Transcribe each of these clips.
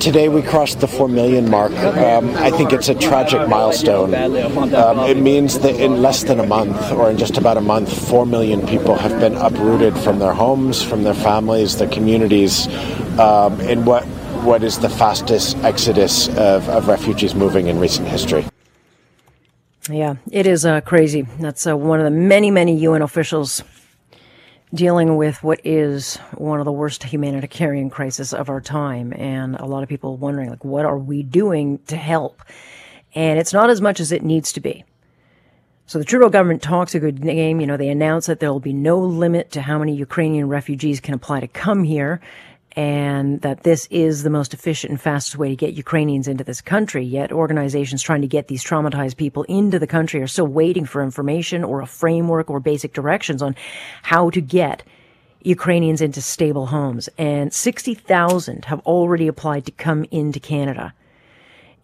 Today we crossed the 4 million mark. Um, I think it's a tragic milestone. Um, it means that in less than a month, or in just about a month, 4 million people have been uprooted from their homes, from their families, their communities, um, in what, what is the fastest exodus of, of refugees moving in recent history. Yeah, it is uh, crazy. That's uh, one of the many, many UN officials dealing with what is one of the worst humanitarian crises of our time. And a lot of people wondering like what are we doing to help? And it's not as much as it needs to be. So the Trudeau government talks a good game. You know, they announce that there will be no limit to how many Ukrainian refugees can apply to come here and that this is the most efficient and fastest way to get Ukrainians into this country. Yet organizations trying to get these traumatized people into the country are still waiting for information or a framework or basic directions on how to get Ukrainians into stable homes. And 60,000 have already applied to come into Canada.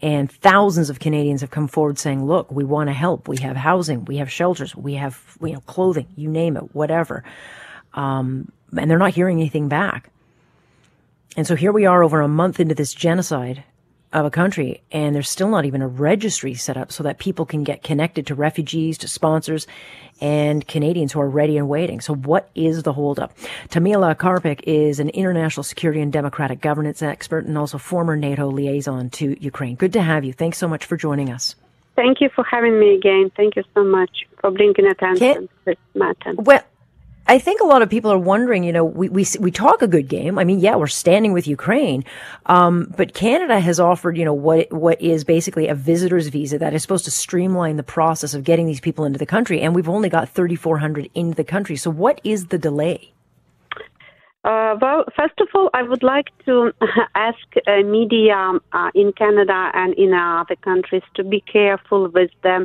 And thousands of Canadians have come forward saying, look, we want to help. We have housing. We have shelters. We have, you know, clothing, you name it, whatever. Um, and they're not hearing anything back. And so here we are over a month into this genocide of a country, and there's still not even a registry set up so that people can get connected to refugees, to sponsors, and Canadians who are ready and waiting. So what is the holdup? Tamila Karpik is an international security and democratic governance expert and also former NATO liaison to Ukraine. Good to have you. Thanks so much for joining us. Thank you for having me again. Thank you so much for bringing attention to this matter. Well, I think a lot of people are wondering, you know, we, we, we talk a good game. I mean, yeah, we're standing with Ukraine. Um, but Canada has offered, you know, what, what is basically a visitor's visa that is supposed to streamline the process of getting these people into the country. And we've only got 3,400 into the country. So what is the delay? Uh, well, first of all, I would like to ask uh, media uh, in Canada and in other countries to be careful with the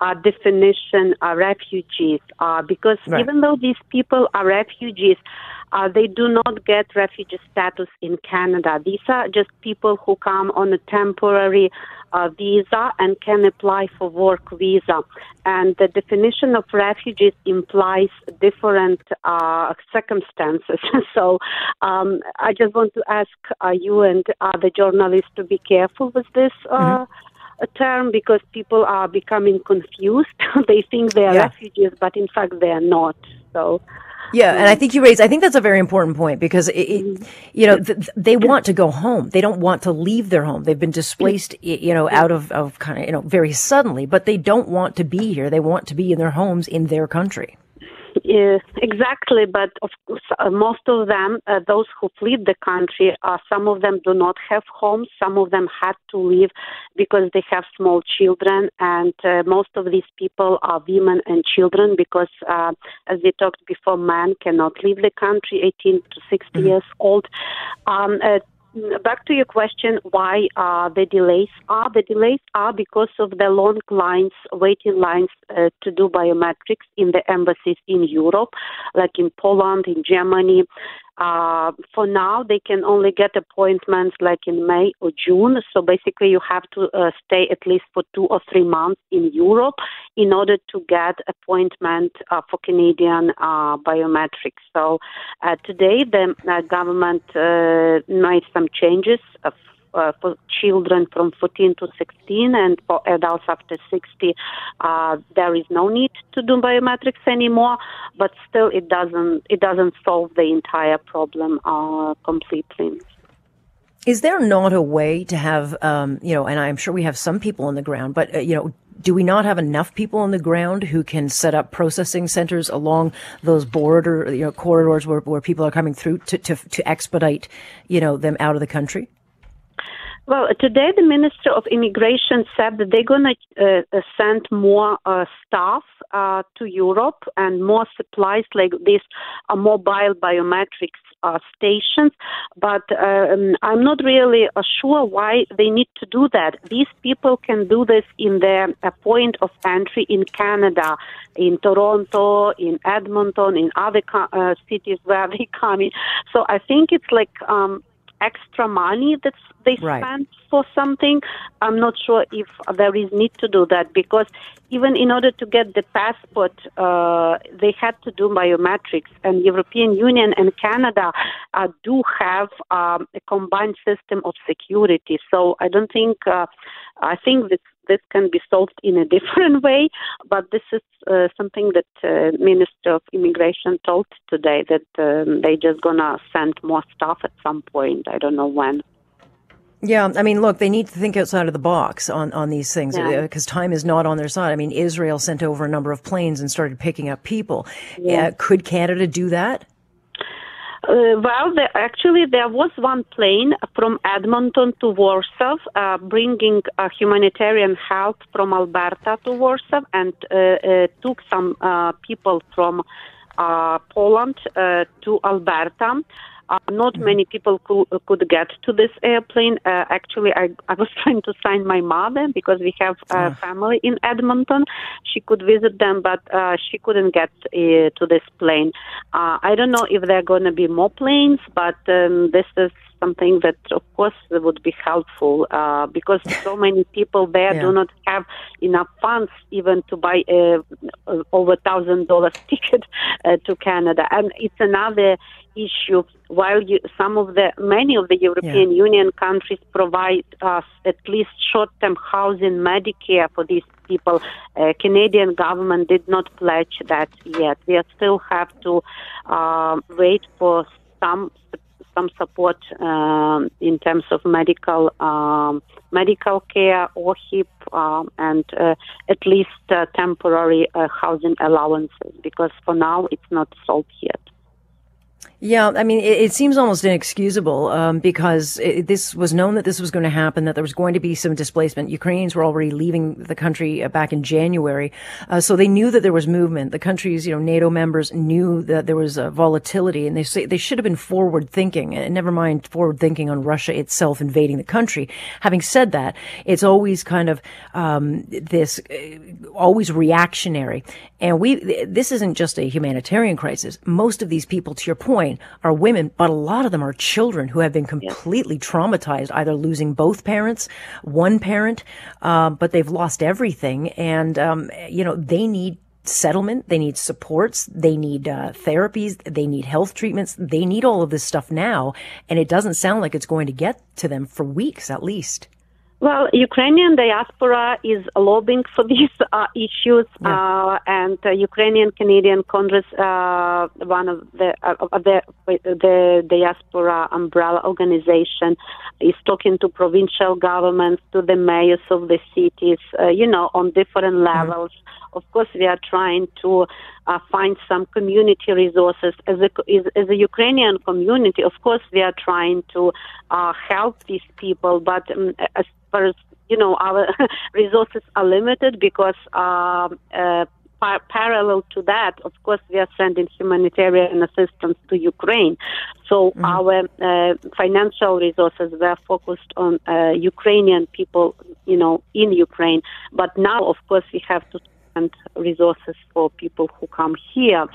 uh, definition of refugees, uh, because right. even though these people are refugees, uh, they do not get refugee status in Canada. These are just people who come on a temporary uh, visa and can apply for work visa. And the definition of refugees implies different uh, circumstances. so um, I just want to ask uh, you and other journalists to be careful with this. Uh, mm-hmm a term because people are becoming confused. they think they are yeah. refugees, but in fact they are not. So yeah, and I mm-hmm. think you raise. I think that's a very important point because it, it, mm-hmm. you know th- they want to go home. They don't want to leave their home. They've been displaced, you know, out of of kind of you know very suddenly, but they don't want to be here. They want to be in their homes in their country. Yeah, exactly, but of course, uh, most of them, uh, those who fled the country, uh, some of them do not have homes. Some of them had to leave because they have small children, and uh, most of these people are women and children because, uh, as we talked before, men cannot leave the country 18 to 60 mm-hmm. years old. Um, uh, back to your question, why are the delays are? The delays are because of the long lines, waiting lines uh, to do biometrics in the embassies in Europe, like in Poland, in Germany, uh, for now, they can only get appointments like in May or June. So basically, you have to uh, stay at least for two or three months in Europe in order to get appointment uh, for Canadian uh, biometrics. So uh, today, the uh, government made some changes uh, for children from 14 to 16 and for adults after 60 uh, there is no need to do biometrics anymore but still it doesn't it doesn't solve the entire problem uh, completely. Is there not a way to have um, you know and i'm sure we have some people on the ground but uh, you know do we not have enough people on the ground who can set up processing centers along those border you know corridors where, where people are coming through to, to, to expedite you know them out of the country well, today the Minister of Immigration said that they're going to uh, send more uh, staff uh, to Europe and more supplies like these uh, mobile biometrics uh, stations. But um, I'm not really uh, sure why they need to do that. These people can do this in their point of entry in Canada, in Toronto, in Edmonton, in other cities where they come in. So I think it's like um, extra money that they Right. spend for something, I'm not sure if there is need to do that because even in order to get the passport, uh, they had to do biometrics, and European Union and Canada uh, do have um, a combined system of security. So I don't think uh, I think that this can be solved in a different way, but this is uh, something that uh, Minister of Immigration told today that um, they just gonna send more staff at some point. I don't know when. Yeah, I mean, look, they need to think outside of the box on, on these things Yeah. because time is not on their side. I mean, Israel sent over a number of planes and started picking up people. Yeah. Uh, could Canada do that? Uh, well, the, actually, there was one plane from Edmonton to Warsaw, uh, bringing uh, humanitarian help from Alberta to Warsaw, and uh, uh, took some uh, people from Poland to Alberta. Uh, not many people could, could get to this airplane. Uh, actually, I, I was trying to sign my mother because we have a family in Edmonton. She could visit them, but uh, she couldn't get uh, to this plane. Uh, I don't know if there are going to be more planes, but um, this is something that, of course, would be helpful uh, because so many people there Yeah. do not have enough funds even to buy a, a over thousand dollars ticket uh, to Canada, and it's another issue. While you, some of the many of the European Union countries provide us at least short-term housing, Medicare for these people, uh, Canadian government did not pledge that yet. We still have to uh, wait for some some support um, in terms of medical um, medical care or HIP um, and uh, at least uh, temporary uh, housing allowances because for now it's not solved yet. Yeah, I mean, it, it seems almost inexcusable um, because it, this was known that this was going to happen, that there was going to be some displacement. Ukrainians were already leaving the country uh, back in January, uh, so they knew that there was movement. The countries, you know, NATO members knew that there was uh, volatility, and they say they should have been forward thinking. And never mind forward thinking on Russia itself invading the country. Having said that, it's always kind of um, this, uh, always reactionary, and we. This isn't just a humanitarian crisis. Most of these people, to your point are women, but a lot of them are children who have been completely traumatized, either losing both parents, one parent, uh, but they've lost everything. And, um, you know, they need settlement. They need supports. They need uh, therapies. They need health treatments. They need all of this stuff now. And it doesn't sound like it's going to get to them for weeks at least. Well, Ukrainian diaspora is lobbying for these uh, issues, uh, and uh, Ukrainian Canadian Congress, uh, one of the, uh, the the diaspora umbrella organization, is talking to provincial governments, to the mayors of the cities, uh, you know, on different levels. Of course, we are trying to uh, find some community resources as a as, as a Ukrainian community. Of course, we are trying to uh, help these people, but um, as far as you know, our resources are limited because. um uh, par- parallel to that, of course, we are sending humanitarian assistance to Ukraine. So our uh, financial resources were focused on uh, Ukrainian people, you know, in Ukraine. But now, of course, we have to spend resources for people who come here.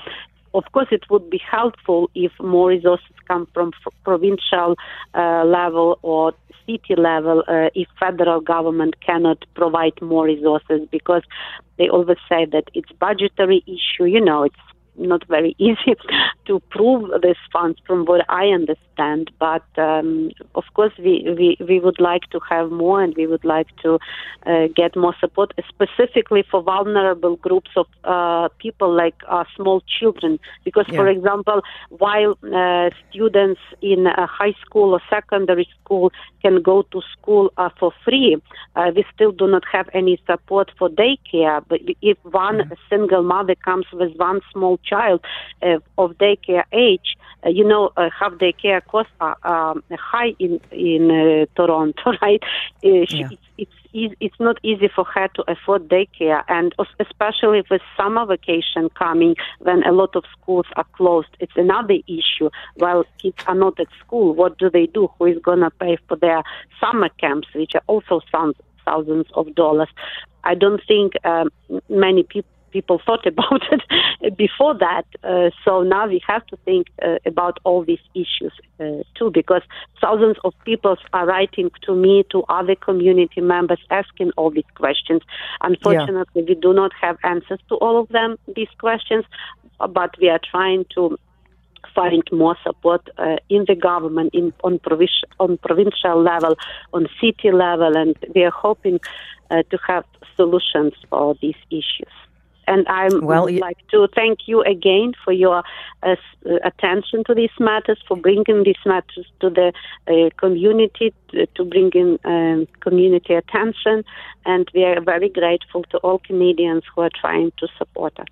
Of course, it would be helpful if more resources come from f- provincial uh, level or city level uh, if federal government cannot provide more resources because they always say that it's budgetary issue. You know, it's not very easy to prove these funds from what I understand. But um, of course, we, we, we would like to have more and we would like to uh, get more support, specifically for vulnerable groups of uh, people like uh, small children. Because, for example, while uh, students in high school or secondary school can go to school uh, for free, uh, we still do not have any support for daycare. But if one single mother comes with one small child uh, of daycare age, uh, you know, uh, half daycare costs are um, high in in uh, Toronto, right? Uh, Yeah. It's it's it's not easy for her to afford daycare, and especially with summer vacation coming, when a lot of schools are closed, it's another issue. While kids are not at school, what do they do? Who is gonna pay for their summer camps, which are also thousands thousands of dollars? I don't think um, many people people thought about it before that. Uh, so now we have to think uh, about all these issues uh, too, because thousands of people are writing to me, to other community members, asking all these questions. Unfortunately, yeah. we do not have answers to all of them, these questions, but we are trying to find more support uh, in the government, in on, provincial, on provincial level, on city level, and we are hoping uh, to have solutions for these issues. And I well, would like to thank you again for your uh, attention to these matters, for bringing these matters to the uh, community, to, to bring in um, community attention. And we are very grateful to all Canadians who are trying to support us.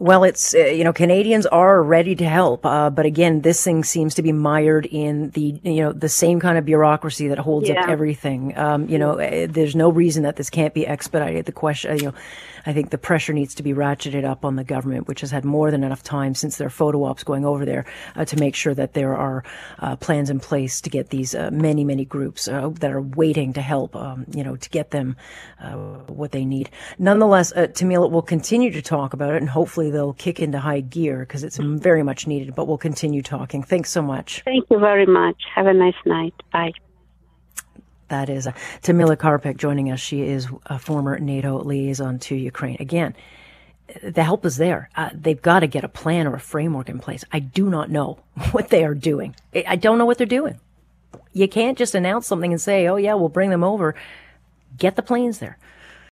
Well, it's, uh, you know, Canadians are ready to help. Uh, but again, this thing seems to be mired in the, you know, the same kind of bureaucracy that holds yeah. up everything. Um, you know, uh, there's no reason that this can't be expedited. The question, you know, I think the pressure needs to be ratcheted up on the government, which has had more than enough time since their photo ops going over there uh, to make sure that there are uh, plans in place to get these uh, many, many groups that are waiting to help, um, you know, to get them what they need. Nonetheless, uh, Tamila will continue to talk about it and hopefully they'll kick into high gear because it's very much needed. But we'll continue talking. Thanks so much. Thank you very much. Have a nice night. Bye. That is uh, Tamila Karpik joining us. She is a former NATO liaison to Ukraine. Again, the help is there. Uh, they've got to get a plan or a framework in place. I do not know what they are doing. I don't know what they're doing. You can't just announce something and say, oh, yeah, we'll bring them over. Get the planes there.